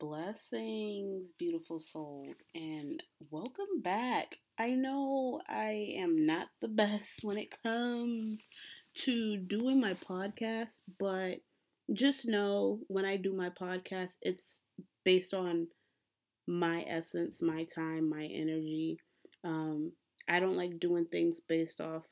Blessings, beautiful souls, and welcome back. I know I am not the best when it comes to doing my podcast, but just know when I do my podcast, it's based on my essence, my time, my energy. Um, I don't like doing things based off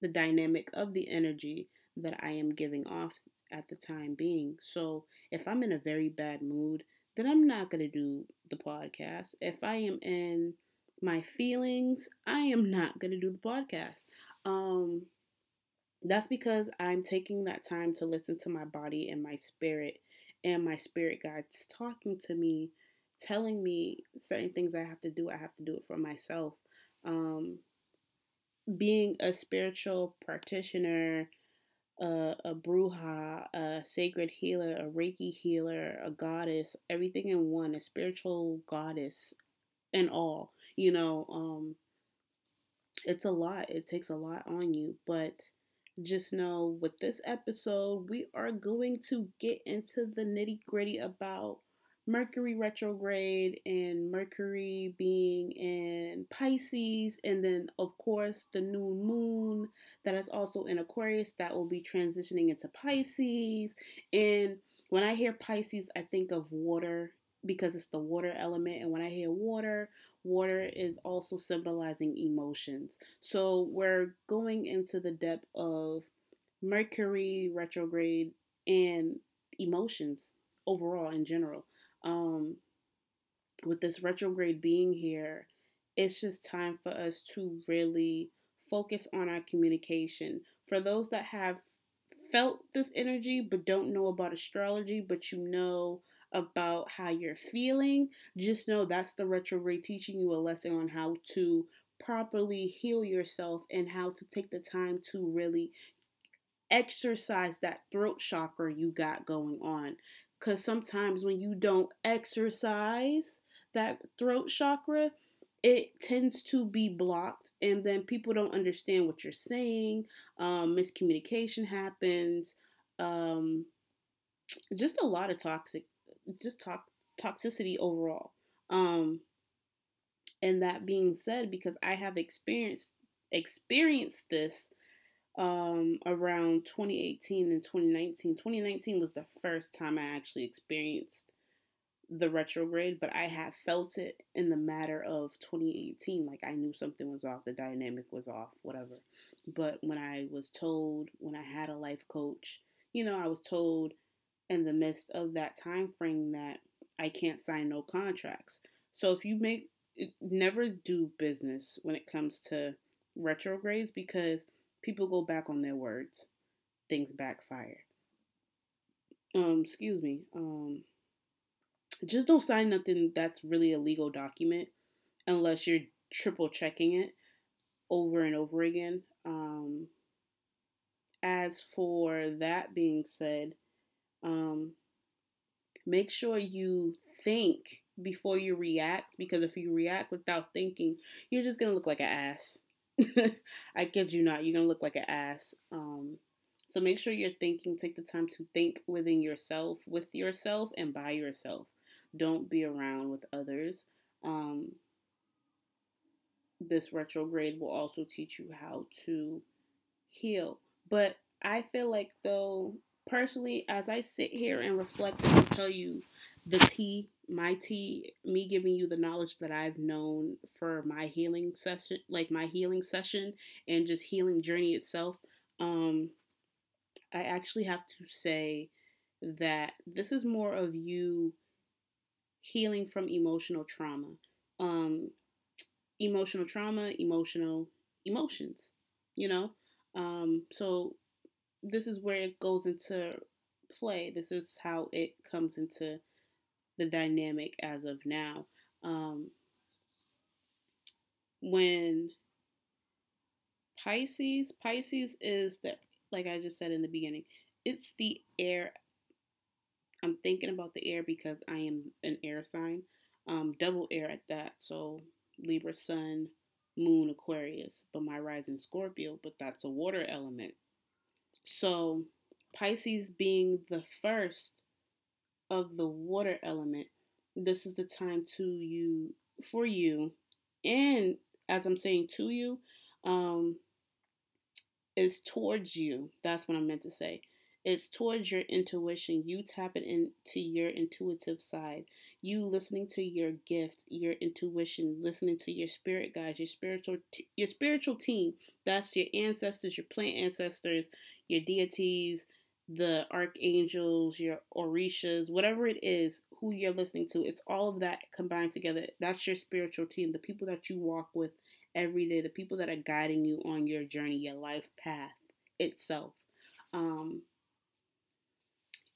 the dynamic of the energy that I am giving off at the time being. So if I'm in a very bad mood, then I'm not going to do the podcast. If I am in my feelings, I am not going to do the podcast. Um, that's because I'm taking that time to listen to my body and my spirit, and my spirit guides talking to me, telling me certain things I have to do. I have to do it for myself. Um, being a spiritual practitioner, a, a bruja, a sacred healer, a Reiki healer, a goddess, everything in one, a spiritual goddess and all. You know, um, it's a lot. It takes a lot on you, but just know with this episode, we are going to get into the nitty gritty about Mercury retrograde and Mercury being in Pisces, and then, of course, the new moon that is also in Aquarius that will be transitioning into Pisces. And when I hear Pisces, I think of water because it's the water element. And when I hear water, water is also symbolizing emotions. So we're going into the depth of Mercury retrograde and emotions overall in general um, with this retrograde being here, it's just time for us to really focus on our communication. For those that have felt this energy but don't know about astrology, but you know about how you're feeling, just know that's the retrograde teaching you a lesson on how to properly heal yourself and how to take the time to really exercise that throat chakra you got going on. Because sometimes when you don't exercise that throat chakra, it tends to be blocked, and then people don't understand what you're saying. Um, miscommunication happens. Um, just a lot of toxic, just talk toxicity overall. Um, and that being said, because I have experienced experienced this um, around 2018 and 2019. 2019 was the first time I actually experienced the retrograde, but I had felt it in the matter of 2018. Like I knew something was off, the dynamic was off, whatever. But when I was told, when I had a life coach, you know, I was told in the midst of that time frame that I can't sign no contracts. So if you make never do business when it comes to retrogrades because people go back on their words. Things backfire. Um, excuse me. Um, just don't sign nothing that's really a legal document unless you're triple checking it over and over again. Um, as for that being said, um, make sure you think before you react because if you react without thinking, you're just gonna look like an ass. I kid you not, you're gonna look like an ass. Um, so make sure you're thinking. Take the time to think within yourself, with yourself, and by yourself. Don't be around with others. Um, this retrograde will also teach you how to heal. But I feel like, though, personally, as I sit here and reflect and tell you the tea my tea, me giving you the knowledge that I've known for my healing session, like my healing session and just healing journey itself, um, I actually have to say that this is more of you healing from emotional trauma. Um, emotional trauma, emotional emotions, you know? Um, so this is where it goes into play. This is how it comes into the dynamic as of now. Um, when Pisces, Pisces is the, like I just said in the beginning, it's the air. I'm thinking about the air because I am an air sign, um, double air at that. So Libra, Sun, Moon, Aquarius, but my rising Scorpio, but that's a water element. So Pisces being the first of the water element, this is the time to you for you and as i'm saying to you um is towards you. That's what i meant to say. It's towards your intuition. You tapping into your intuitive side. You listening to your gift your intuition listening to your spirit guides your spiritual your spiritual team. That's your ancestors your plant ancestors your deities the archangels, your orishas, whatever it is, who you're listening to, it's all of that combined together. That's your spiritual team, the people that you walk with every day, the people that are guiding you on your journey, your life path itself. Um,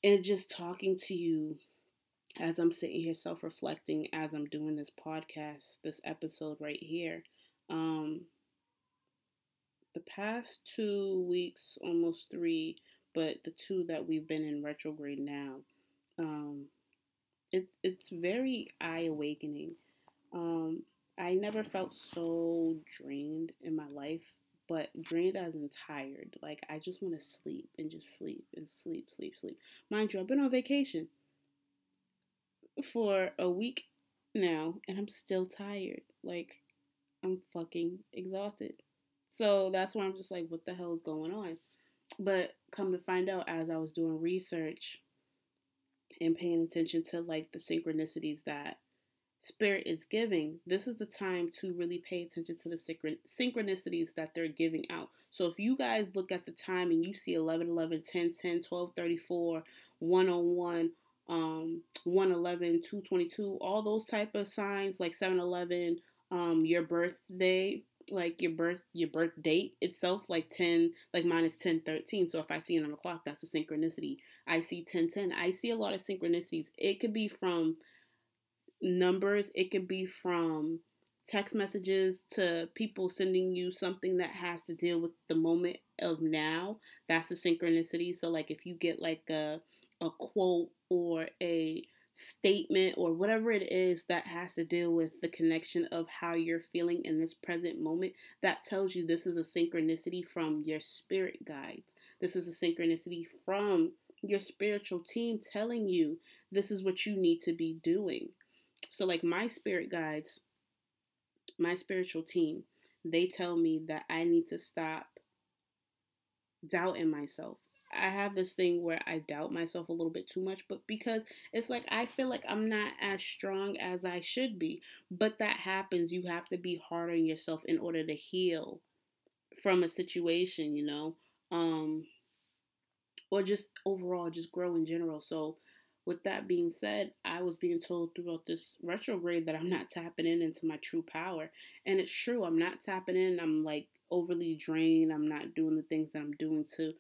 and just talking to you as I'm sitting here self reflecting as I'm doing this podcast, this episode right here. Um, the past two weeks, almost three, but the two that we've been in retrograde now, um, it, it's very eye awakening. Um, I never felt so drained in my life, but drained as in tired. Like I just want to sleep and just sleep and sleep, sleep, sleep. Mind you, I've been on vacation for a week now, and I'm still tired. Like I'm fucking exhausted. So that's why I'm just like, what the hell is going on? But come to find out, as I was doing research and paying attention to like the synchronicities that spirit is giving, this is the time to really pay attention to the synchronicities that they're giving out. So if you guys look at the time and you see 11 11, 10 10, 12 34, 101, um 111, 222, all those type of signs like 7 11, um, your birthday like your birth your birth date itself like 10 like mine is 10 13 so if i see it on the clock that's a synchronicity. I see 10 10 i see a lot of synchronicities. It could be from numbers. It could be from text messages to people sending you something that has to deal with the moment of now. That's a synchronicity. So like if you get like a a quote or a statement or whatever it is that has to deal with the connection of how you're feeling in this present moment, that tells you this is a synchronicity from your spirit guides. This is a synchronicity from your spiritual team telling you this is what you need to be doing. So, like my spirit guides, my spiritual team, they tell me that I need to stop doubting myself. I have this thing where I doubt myself a little bit too much, but because it's like I feel like I'm not as strong as I should be. But that happens. You have to be hard on yourself in order to heal from a situation, you know, um, or just overall, just grow in general. So, with that being said, I was being told throughout this retrograde that I'm not tapping in into my true power. And it's true, I'm not tapping in. I'm like overly drained. I'm not doing the things that I'm doing to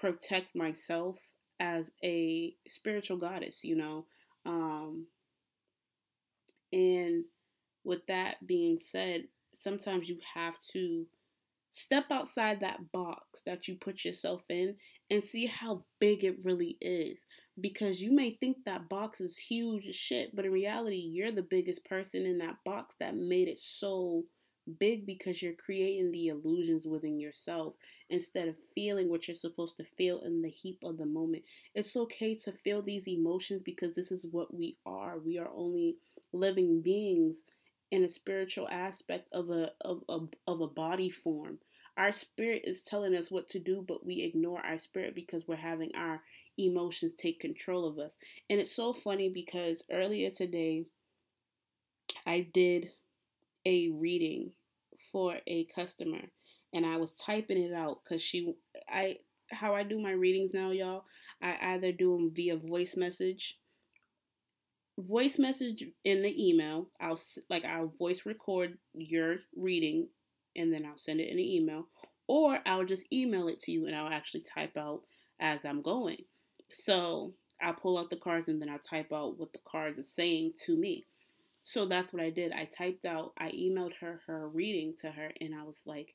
protect myself as a spiritual goddess, you know. Um, and with that being said, sometimes you have to step outside that box that you put yourself in and see how big it really is. Because you may think that box is huge as shit, but in reality, you're the biggest person in that box that made it so big because you're creating the illusions within yourself instead of feeling what you're supposed to feel in the heap of the moment. It's okay to feel these emotions because this is what we are. We are only living beings in a spiritual aspect of a of a, of a body form. Our spirit is telling us what to do, but we ignore our spirit because we're having our emotions take control of us. And it's so funny because earlier today I did a reading for a customer and I was typing it out because she, I, how I do my readings now, y'all, I either do them via voice message, voice message in the email. I'll like I'll voice record your reading and then I'll send it in an email, or I'll just email it to you and I'll actually type out as I'm going. So I'll pull out the cards and then I'll type out what the cards are saying to me. So that's what I did. I typed out, I emailed her her reading to her, and I was like,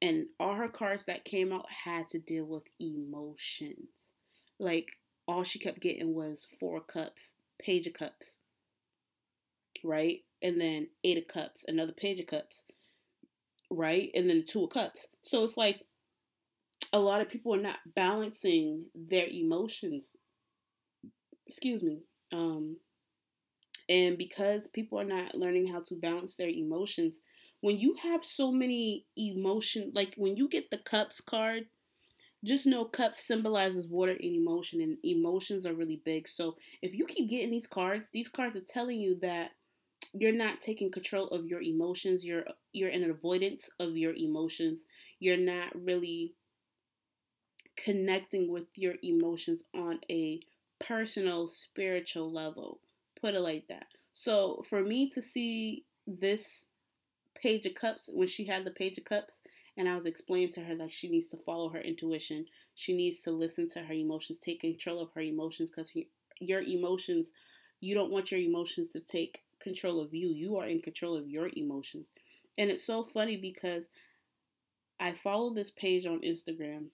and all her cards that came out had to deal with emotions. Like, all she kept getting was four cups, page of cups, right? And then eight of cups, another page of cups, right? And then two of cups. So it's like a lot of people are not balancing their emotions. Excuse me. Um, And because people are not learning how to balance their emotions, when you have so many emotion, like when you get the cups card, just know cups symbolizes water and emotion, and emotions are really big. So if you keep getting these cards, these cards are telling you that you're not taking control of your emotions. You're you're in an avoidance of your emotions. You're not really connecting with your emotions on a personal spiritual level. Put it like that. So for me to see this page of cups when she had the page of cups and I was explaining to her that she needs to follow her intuition. She needs to listen to her emotions, take control of her emotions because your emotions, you don't want your emotions to take control of you. You are in control of your emotions. And it's so funny because I follow this page on Instagram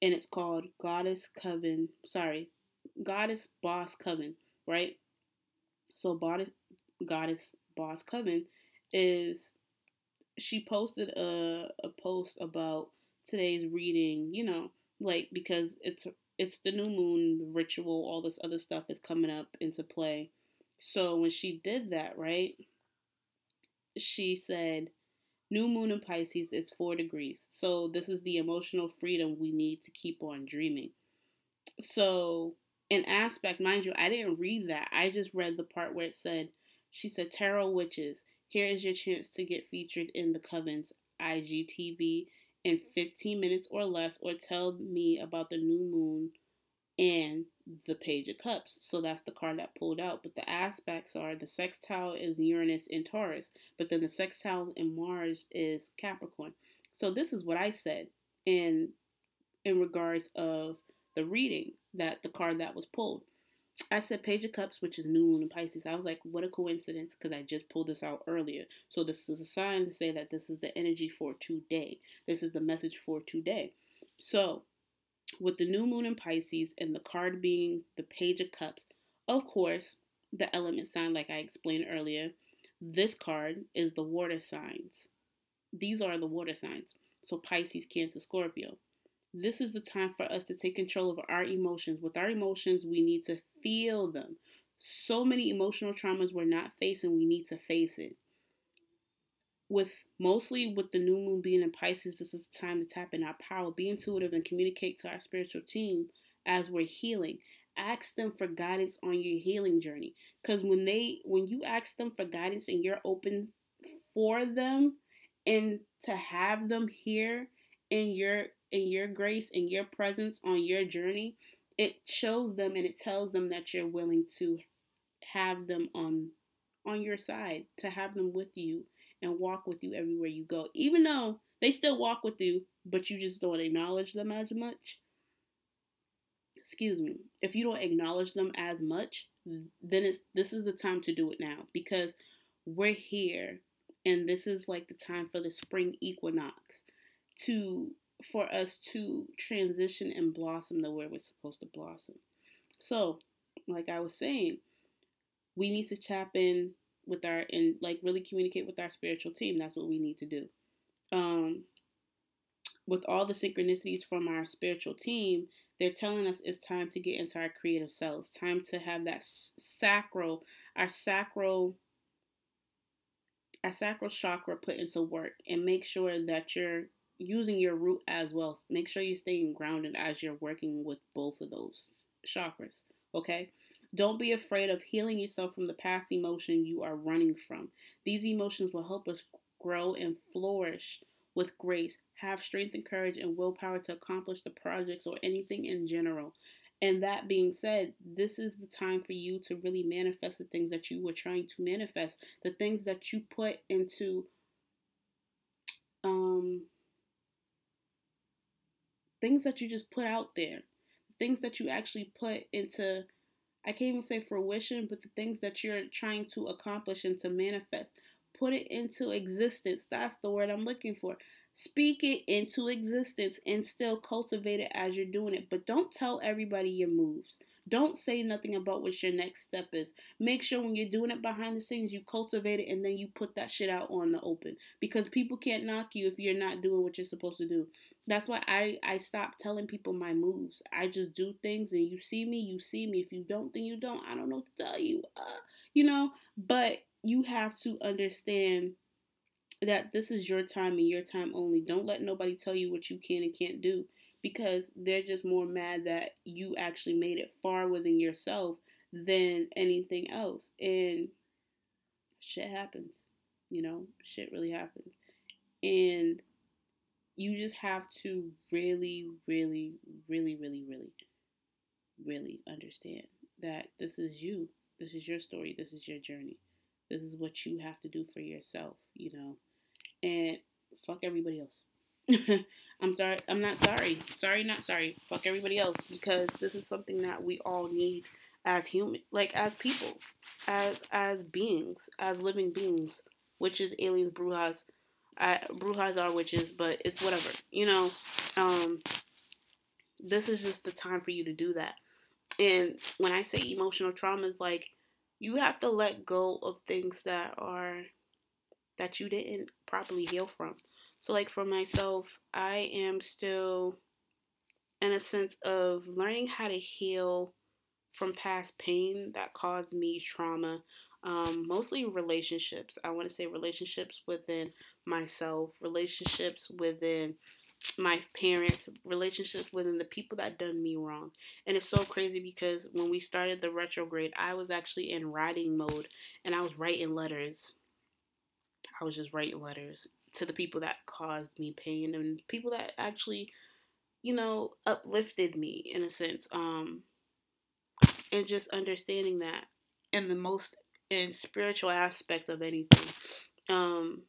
and it's called Goddess Coven. Sorry, Goddess Boss Coven, right? So Goddess Goddess Boss Coven is she posted a a post about today's reading, you know, like because it's it's the new moon ritual, all this other stuff is coming up into play. So when she did that, right? She said new moon in Pisces it's 4 degrees. So this is the emotional freedom we need to keep on dreaming. So an aspect, mind you, I didn't read that. I just read the part where it said she said tarot witches here is your chance to get featured in the Coven's IGTV in 15 minutes or less, or tell me about the new moon and the Page of Cups. So that's the card that pulled out. But the aspects are the sextile is Uranus in Taurus, but then the sextile in Mars is Capricorn. So this is what I said in in regards of the reading that the card that was pulled. I said Page of Cups, which is New Moon in Pisces. I was like, what a coincidence, because I just pulled this out earlier. So this is a sign to say that this is the energy for today. This is the message for today. So with the New Moon in Pisces and the card being the Page of Cups, of course, the element sign, like I explained earlier, this card is the water signs. These are the water signs. So Pisces, Cancer, Scorpio. This is the time for us to take control of our emotions. With our emotions, we need to feel them. So many emotional traumas we're not facing, we need to face it. With mostly with the new moon being in Pisces, this is the time to tap in our power, be intuitive, and communicate to our spiritual team as we're healing. Ask them for guidance on your healing journey. Because when they when you ask them for guidance and you're open for them and to have them here in your in your grace and your presence on your journey, it shows them and it tells them that you're willing to have them on on your side, to have them with you and walk with you everywhere you go. Even though they still walk with you, but you just don't acknowledge them as much. Excuse me. If you don't acknowledge them as much, then it's this is the time to do it now because we're here and this is like the time for the spring equinox to for us to transition and blossom the way we're supposed to blossom. So, like I was saying, we need to tap in with our and like really communicate with our spiritual team. That's what we need to do. Um, with all the synchronicities from our spiritual team, they're telling us it's time to get into our creative selves. Time to have that sacral, our sacral, our sacral chakra put into work, and make sure that you're using your root as well. Make sure you're staying grounded as you're working with both of those chakras. Okay? Don't be afraid of healing yourself from the past emotion you are running from. These emotions will help us grow and flourish with grace, have strength and courage and willpower to accomplish the projects or anything in general. And that being said, this is the time for you to really manifest the things that you were trying to manifest, the things that you put into um things that you just put out there, things that you actually put into, I can't even say fruition, but the things that you're trying to accomplish and to manifest. Put it into existence. That's the word I'm looking for. Speak it into existence and still cultivate it as you're doing it. But don't tell everybody your moves. Don't say nothing about what your next step is. Make sure when you're doing it behind the scenes, you cultivate it and then you put that shit out on the open because people can't knock you if you're not doing what you're supposed to do. That's why I I stopped telling people my moves. I just do things and you see me, you see me. If you don't, then you don't. I don't know what to tell you. Uh, you know, but you have to understand that this is your time and your time only. Don't let nobody tell you what you can and can't do because they're just more mad that you actually made it far within yourself than anything else. And shit happens. You know, shit really happens. And you just have to really, really, really, really, really, really understand that this is you. This is your story. This is your journey. This is what you have to do for yourself, you know and fuck everybody else. I'm sorry. I'm not sorry. Sorry, not sorry. Fuck everybody else because this is something that we all need as human, like as people, as as beings, as living beings, witches, aliens, brujas. I, brujas are witches, but it's whatever. You know, um, this is just the time for you to do that. And when I say emotional trauma, is like you have to let go of things that are that you didn't properly heal from. So, like for myself, I am still in a sense of learning how to heal from past pain that caused me trauma. Um, mostly relationships. I want to say relationships within myself, relationships within my parents, relationships within the people that done me wrong. And it's so crazy because when we started the retrograde, I was actually in writing mode and I was writing letters I was just writing letters to the people that caused me pain and people that actually, you know, uplifted me in a sense. Um, and just understanding that in the most in spiritual aspect of anything. Um,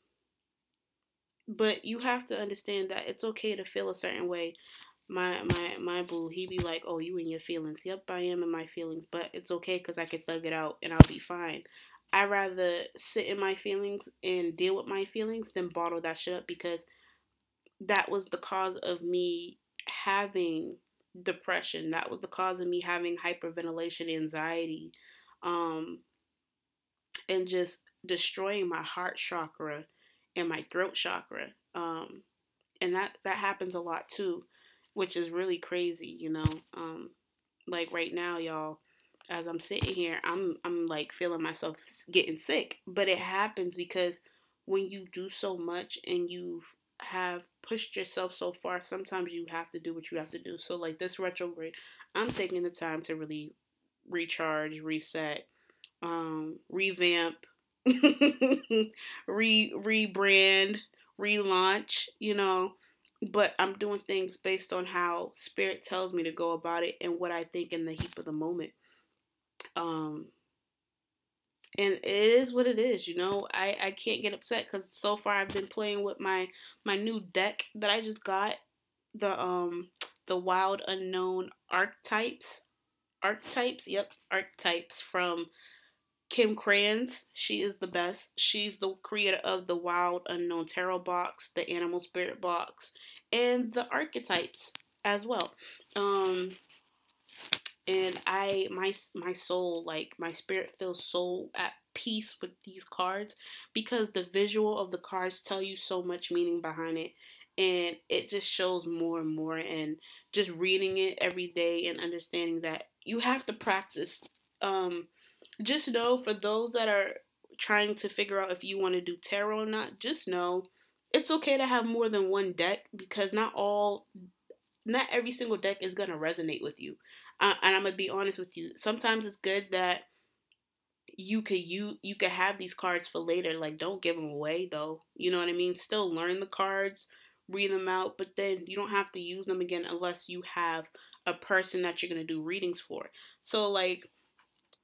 but you have to understand that it's okay to feel a certain way. My my my boo, he be like, "Oh, you in your feelings." Yep, I am in my feelings, but it's okay because I can thug it out and I'll be fine. I rather sit in my feelings and deal with my feelings than bottle that shit up because that was the cause of me having depression. That was the cause of me having hyperventilation anxiety. Um and just destroying my heart chakra and my throat chakra. Um and that that happens a lot too, which is really crazy, you know. Um like right now, y'all, as I'm sitting here, I'm I'm like feeling myself getting sick. But it happens because when you do so much and you have pushed yourself so far, sometimes you have to do what you have to do. So like this retrograde, I'm taking the time to really recharge, reset, um, revamp, re rebrand, relaunch, you know. But I'm doing things based on how spirit tells me to go about it and what I think in the heat of the moment. Um, and it is what it is, you know. I I can't get upset because so far I've been playing with my my new deck that I just got, the um the wild unknown archetypes, archetypes. Yep, archetypes from Kim Krans. She is the best. She's the creator of the Wild Unknown Tarot box, the Animal Spirit box, and the archetypes as well. Um, and I my my soul like my spirit feels so at peace with these cards because the visual of the cards tell you so much meaning behind it and it just shows more and more and just reading it every day and understanding that you have to practice um just know for those that are trying to figure out if you want to do tarot or not just know it's okay to have more than one deck because not all not every single deck is going to resonate with you uh, and I'm gonna be honest with you. Sometimes it's good that you could you you could have these cards for later. Like don't give them away though. You know what I mean? Still learn the cards, read them out, but then you don't have to use them again unless you have a person that you're gonna do readings for. So like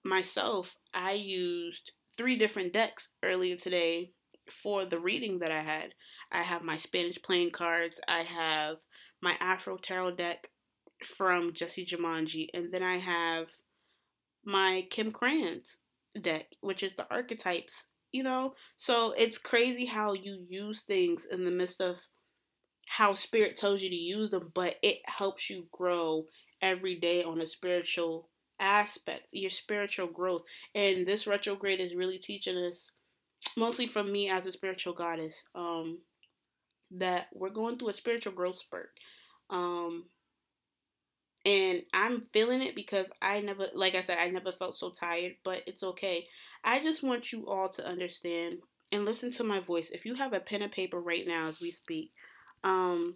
myself, I used three different decks earlier today for the reading that I had. I have my Spanish playing cards. I have my Afro Tarot deck from Jesse Jumanji, and then I have my Kim Krans deck, which is the archetypes. You know, so it's crazy how you use things in the midst of how spirit tells you to use them, but it helps you grow every day on a spiritual aspect, your spiritual growth. And this retrograde is really teaching us, mostly from me as a spiritual goddess, um, that we're going through a spiritual growth spurt. Um, and I'm feeling it because I never, like I said, I never felt so tired, but it's okay. I just want you all to understand and listen to my voice. If you have a pen and paper right now as we speak, um,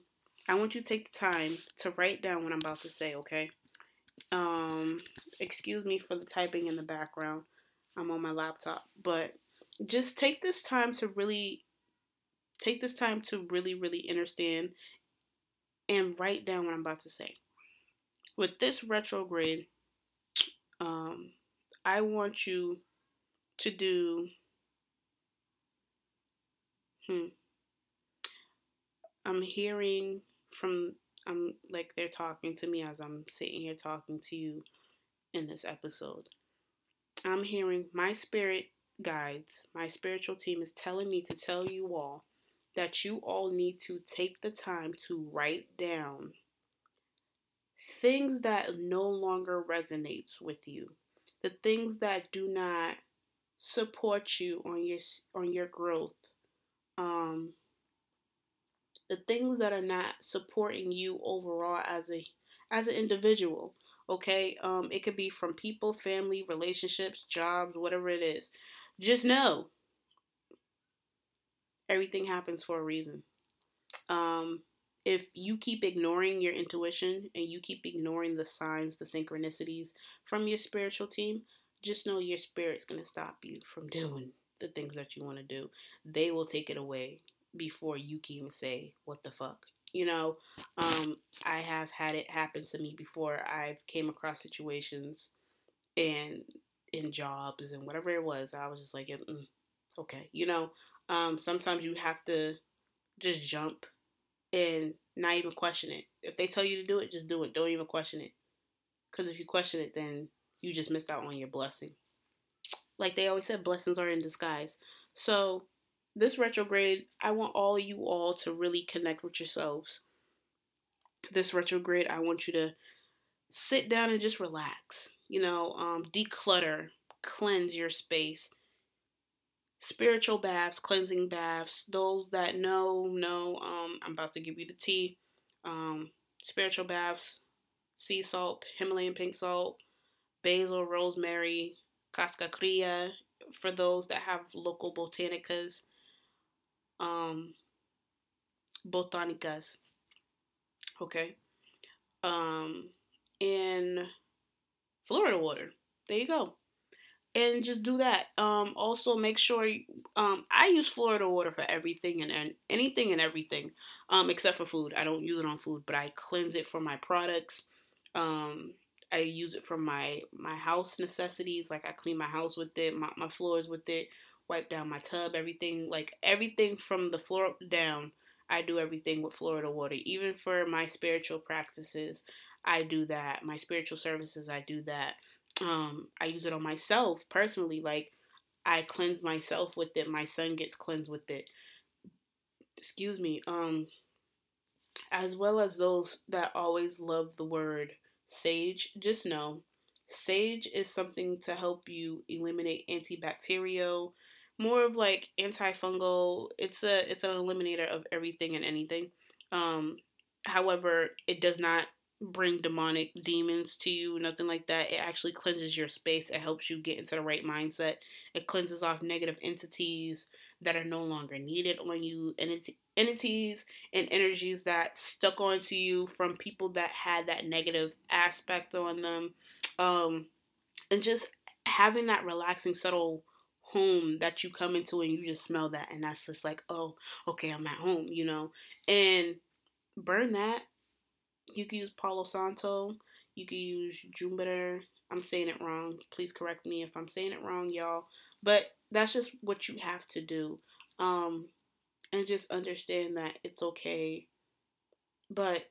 I want you to take the time to write down what I'm about to say, okay? Um, excuse me for the typing in the background. I'm on my laptop, but just take this time to really take this time to really really understand and write down what I'm about to say. With this retrograde, um, I want you to do hmm I'm hearing from I'm like they're talking to me as I'm sitting here talking to you in this episode. I'm hearing my spirit guides, my spiritual team is telling me to tell you all that you all need to take the time to write down things that no longer resonates with you. The things that do not support you on your on your growth. Um the things that are not supporting you overall as a as an individual okay um it could be from people family relationships jobs whatever it is just know everything happens for a reason um if you keep ignoring your intuition and you keep ignoring the signs the synchronicities from your spiritual team just know your spirit's going to stop you from doing the things that you want to do. They will take it away before you can even say what the fuck you know? Um, i have had it happen to me before. I've came across situations and in jobs and whatever it was i was just like mm, okay you know? Um, sometimes you have to just jump and not even question it if they tell you to do it just do it don't even question it because if you question it then you just missed out on your blessing like they always said blessings are in disguise so this retrograde, I want all you all to really connect with yourselves. This retrograde, I want you to sit down and just relax. You know, um, declutter, cleanse your space. Spiritual baths, cleansing baths. Those that know, know. Um, I'm about to give you the tea. Um, spiritual baths, sea salt, Himalayan pink salt, basil, rosemary, cascarilla. For those that have local botanicas, um, botanicas. Okay. Um, in Florida water. There you go. And just do that. Um, also make sure you, um, I use Florida water for everything and, and anything and everything. Um, except for food. I don't use it on food, but I cleanse it for my products. Um, I use it for my my house necessities. Like I clean my house with it, my, my floors with it wipe down my tub, everything like everything from the floor down. I do everything with Florida water. Even for my spiritual practices, I do that. My spiritual services, I do that. Um, I use it on myself personally. Like I cleanse myself with it. My son gets cleansed with it. Excuse me. Um, as well as those that always love the word sage, just know sage is something to help you eliminate antibacterial more of like antifungal. It's a it's an eliminator of everything and anything. Um, however, it does not bring demonic demons to you, nothing like that. It actually cleanses your space. It helps you get into the right mindset. It cleanses off negative entities that are no longer needed on you, And entities and energies that stuck onto you from people that had that negative aspect on them. Um, and just having that relaxing, subtle home that you come into and you just smell that and that's just like oh okay i'm at home you know and burn that you can use palo santo you can use jupiter. I'm saying it wrong. Please correct me if i'm saying it wrong y'all. But that's just what you have to do. Um and just understand that it's okay. But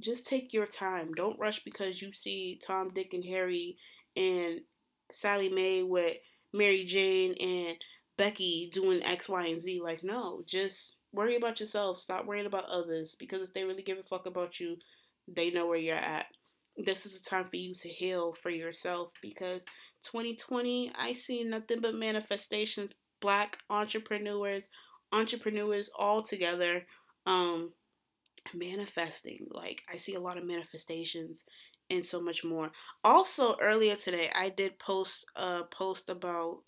just take your time. Don't rush because you see tom dick and harry and Sally Mae with Mary Jane and Becky doing X, Y, and Z. Like, no, just worry about yourself. Stop worrying about others because if they really give a fuck about you, they know where you're at. This is a time for you to heal for yourself because 2020, I see nothing but manifestations. Black entrepreneurs, entrepreneurs all together, um, manifesting. Like I see a lot of manifestations and so much more. Also, earlier today, I did post a post about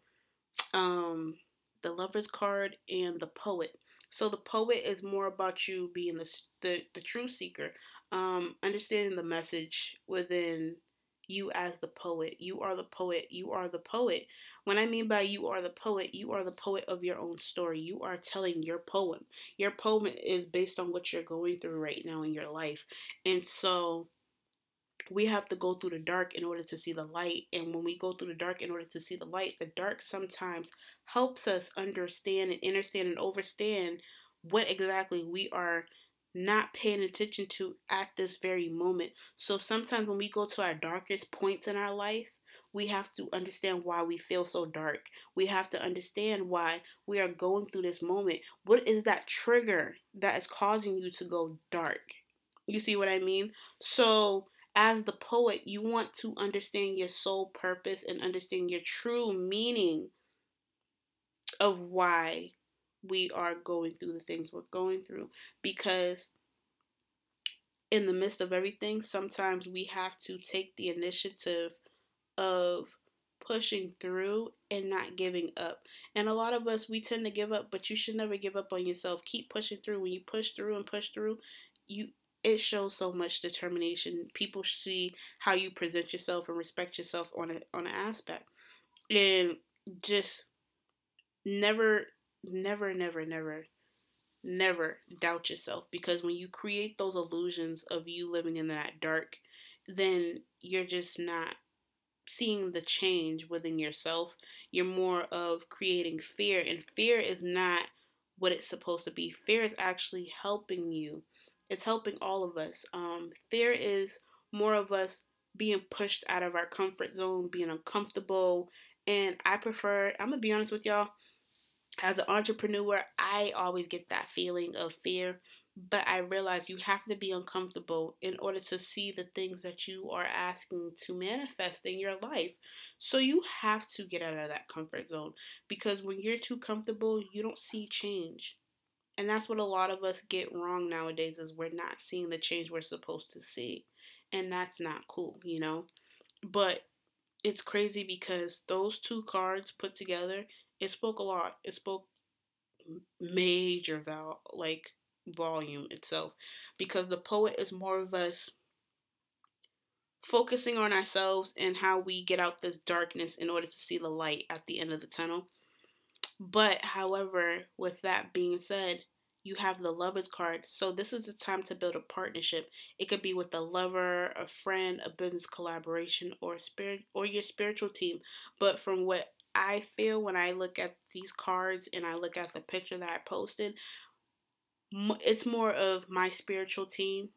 um the lover's card and the poet. So the poet is more about you being the the, the true seeker, um, understanding the message within you as the poet. You are the poet. You are the poet. When I mean by you are the poet, you are the poet of your own story. You are telling your poem. Your poem is based on what you're going through right now in your life. And so we have to go through the dark in order to see the light. And when we go through the dark in order to see the light, the dark sometimes helps us understand and understand and overstand what exactly we are not paying attention to at this very moment. So sometimes when we go to our darkest points in our life, we have to understand why we feel so dark. We have to understand why we are going through this moment. What is that trigger that is causing you to go dark? You see what I mean? So as the poet, you want to understand your soul purpose and understand your true meaning of why we are going through the things we're going through. Because in the midst of everything, sometimes we have to take the initiative of pushing through and not giving up. And a lot of us, we tend to give up, but you should never give up on yourself. Keep pushing through. When you push through and push through, you it shows so much determination. People see how you present yourself and respect yourself on a on an aspect. And just never never never never never doubt yourself because when you create those illusions of you living in that dark, then you're just not seeing the change within yourself. You're more of creating fear and fear is not what it's supposed to be. Fear is actually helping you it's helping all of us. Um, fear is more of us being pushed out of our comfort zone, being uncomfortable. And I prefer, I'm to be honest with y'all, as an entrepreneur, I always get that feeling of fear. But I realize you have to be uncomfortable in order to see the things that you are asking to manifest in your life. So you have to get out of that comfort zone because when you're too comfortable, you don't see change. And that's what a lot of us get wrong nowadays is we're not seeing the change we're supposed to see. And that's not cool, you know? But it's crazy because those two cards put together, it spoke a lot. It spoke major val like volume itself because the poet is more of us focusing on ourselves and how we get out this darkness in order to see the light at the end of the tunnel but however, with that being said, you have the lover's card. So this is the time to build a partnership. It could be with a lover, a friend, a business collaboration, or a spirit or your spiritual team. But from what I feel when I look at these cards and I look at the picture that I posted, it's more of my spiritual team.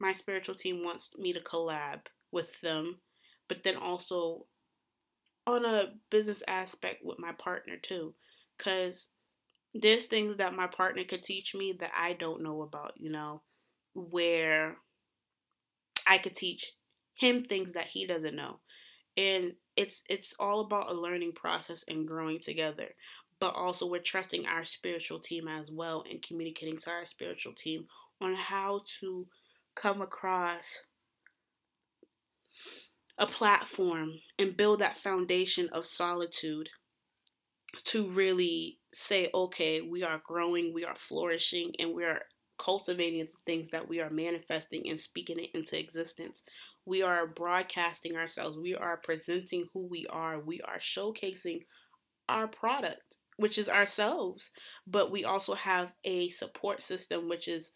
My spiritual team wants me to collab with them, but then also on a business aspect with my partner too because there's things that my partner could teach me that I don't know about, you know, where I could teach him things that he doesn't know. And it's it's all about a learning process and growing together. But also we're trusting our spiritual team as well and communicating to our spiritual team on how to come across a platform and build that foundation of solitude to really say, okay, we are growing, we are flourishing, and we are cultivating the things that we are manifesting and speaking it into existence. We are broadcasting ourselves, we are presenting who we are, we are showcasing our product, which is ourselves. But we also have a support system, which is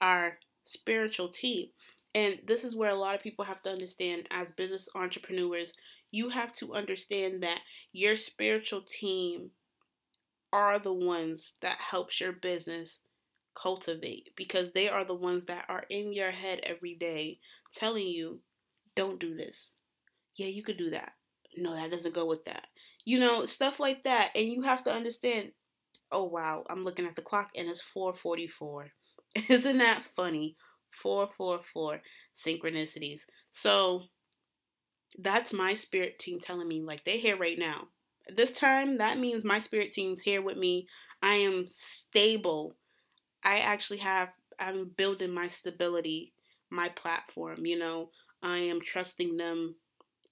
our spiritual team. And this is where a lot of people have to understand as business entrepreneurs, you have to understand that your spiritual team are the ones that helps your business cultivate because they are the ones that are in your head every day telling you don't do this. Yeah, you could do that. No, that doesn't go with that. You know, stuff like that and you have to understand oh wow, I'm looking at the clock and it's 4:44. Isn't that funny? 444 synchronicities. So that's my spirit team telling me like they're here right now. This time that means my spirit team's here with me. I am stable. I actually have I'm building my stability, my platform, you know. I am trusting them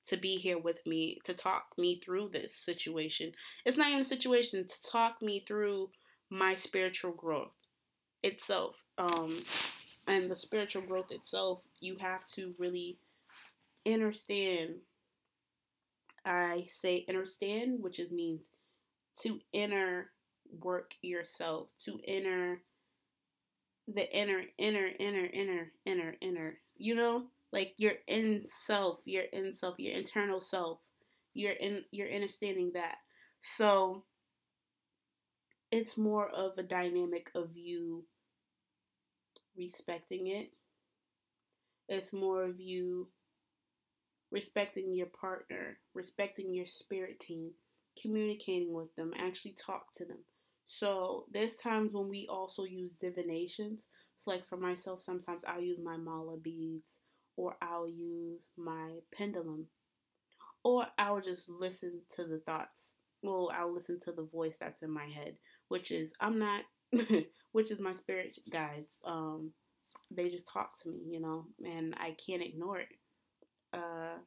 to be here with me to talk me through this situation. It's not even a situation to talk me through my spiritual growth itself. Um and the spiritual growth itself, you have to really understand. I say understand, which is means to inner work yourself, to inner the inner, inner, inner, inner, inner, inner. You know, like your in self, your in self, your internal self. You're in you're understanding that. So it's more of a dynamic of you respecting it. It's more of you respecting your partner, respecting your spirit team, communicating with them, actually talk to them. So there's times when we also use divinations. It's like for myself, sometimes I'll use my mala beads or I'll use my pendulum. Or I'll just listen to the thoughts. Well, I'll listen to the voice that's in my head, which is I'm not which is my spirit guides. Um, they just talk to me, you know, and I can't ignore it. Uh,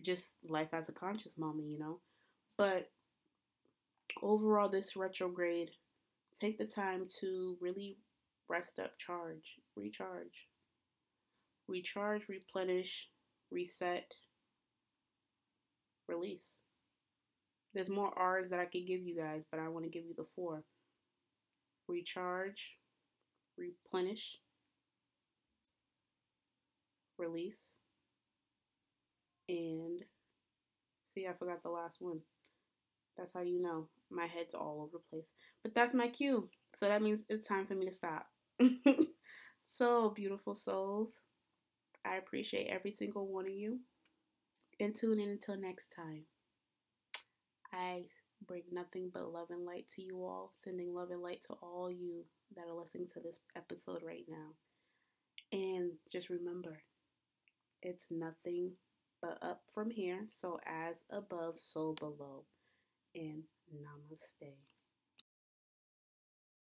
just life as a conscious moment, you know. But overall, this retrograde, take the time to really rest up, charge, recharge, recharge, replenish, reset, release. There's more R's that I could give you guys, but I want to give you the four recharge, replenish, release, and see, I forgot the last one. That's how you know my head's all over the place. But that's my cue. So that means it's time for me to stop. so, beautiful souls, I appreciate every single one of you. And tune in until next time. I bring nothing but love and light to you all, sending love and light to all you that are listening to this episode right now. And just remember, it's nothing but up from here. So, as above, so below. And namaste.